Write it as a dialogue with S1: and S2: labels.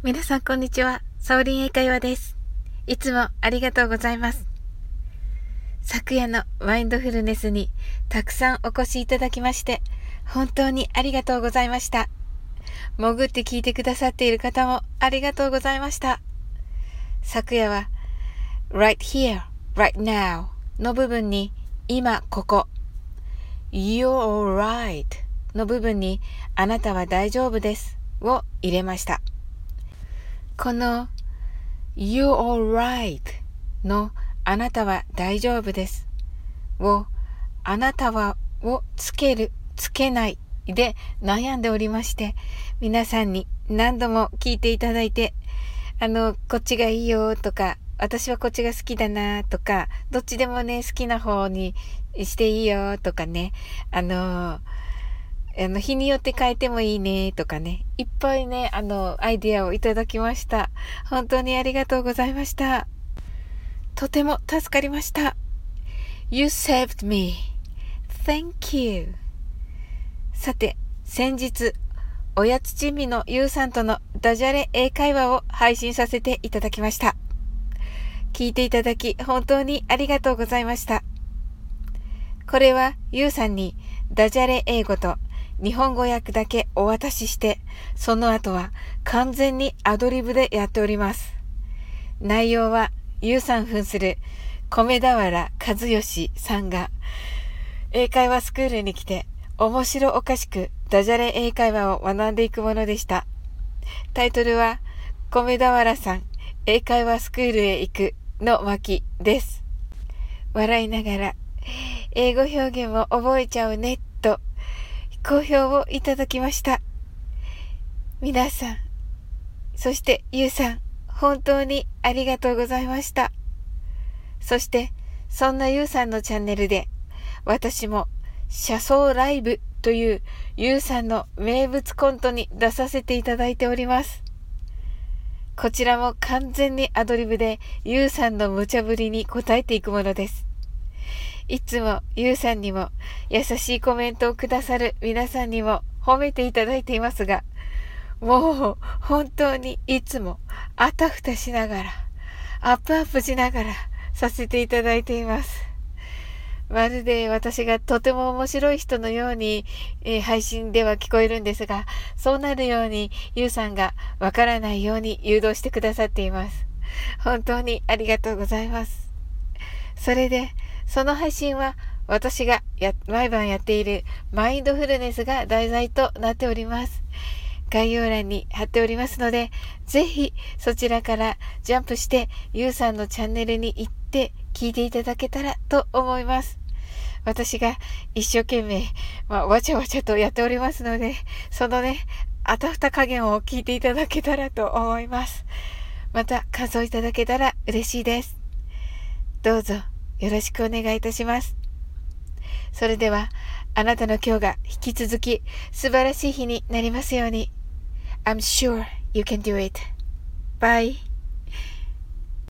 S1: 皆さんこんにちは。サオリン英会話です。いつもありがとうございます。昨夜のマインドフルネスにたくさんお越しいただきまして、本当にありがとうございました。潜って聞いてくださっている方もありがとうございました。昨夜は right here, right now の部分に今ここ you're right の部分にあなたは大丈夫ですを入れました。この You're alright のあなたは大丈夫です。をあなたはをつける、つけないで悩んでおりまして皆さんに何度も聞いていただいてあの、こっちがいいよとか私はこっちが好きだなとかどっちでもね好きな方にしていいよとかねあのあの、日によって変えてもいいね、とかね。いっぱいね、あの、アイディアをいただきました。本当にありがとうございました。とても助かりました。You saved me. Thank you. さて、先日、おやつちみのゆうさんとのダジャレ英会話を配信させていただきました。聞いていただき本当にありがとうございました。これはゆうさんにダジャレ英語と日本語訳だけお渡しして、その後は完全にアドリブでやっております。内容は、ゆうさん扮する米俵和義さんが、英会話スクールに来て、面白おかしくダジャレ英会話を学んでいくものでした。タイトルは、米俵さん、英会話スクールへ行くの巻です。笑いながら、英語表現も覚えちゃうね好評をいただきました。皆さん、そしてゆうさん、本当にありがとうございました。そして、そんなゆうさんのチャンネルで、私も、車窓ライブというゆうさんの名物コントに出させていただいております。こちらも完全にアドリブでゆうさんの無茶ぶりに答えていくものです。いつもゆうさんにも優しいコメントをくださる皆さんにも褒めていただいていますが、もう本当にいつもあたふたしながら、アップアップしながらさせていただいています。まるで私がとても面白い人のように、えー、配信では聞こえるんですが、そうなるようにゆうさんがわからないように誘導してくださっています。本当にありがとうございます。それで、その配信は私がや毎晩やっているマインドフルネスが題材となっております。概要欄に貼っておりますので、ぜひそちらからジャンプしてゆうさんのチャンネルに行って聞いていただけたらと思います。私が一生懸命、まあ、わちゃわちゃとやっておりますので、そのね、あたふた加減を聞いていただけたらと思います。また感想いただけたら嬉しいです。どうぞよろしくお願いいたします。それでは、あなたの今日が引き続き素晴らしい日になりますように。I'm sure you can do it. Bye.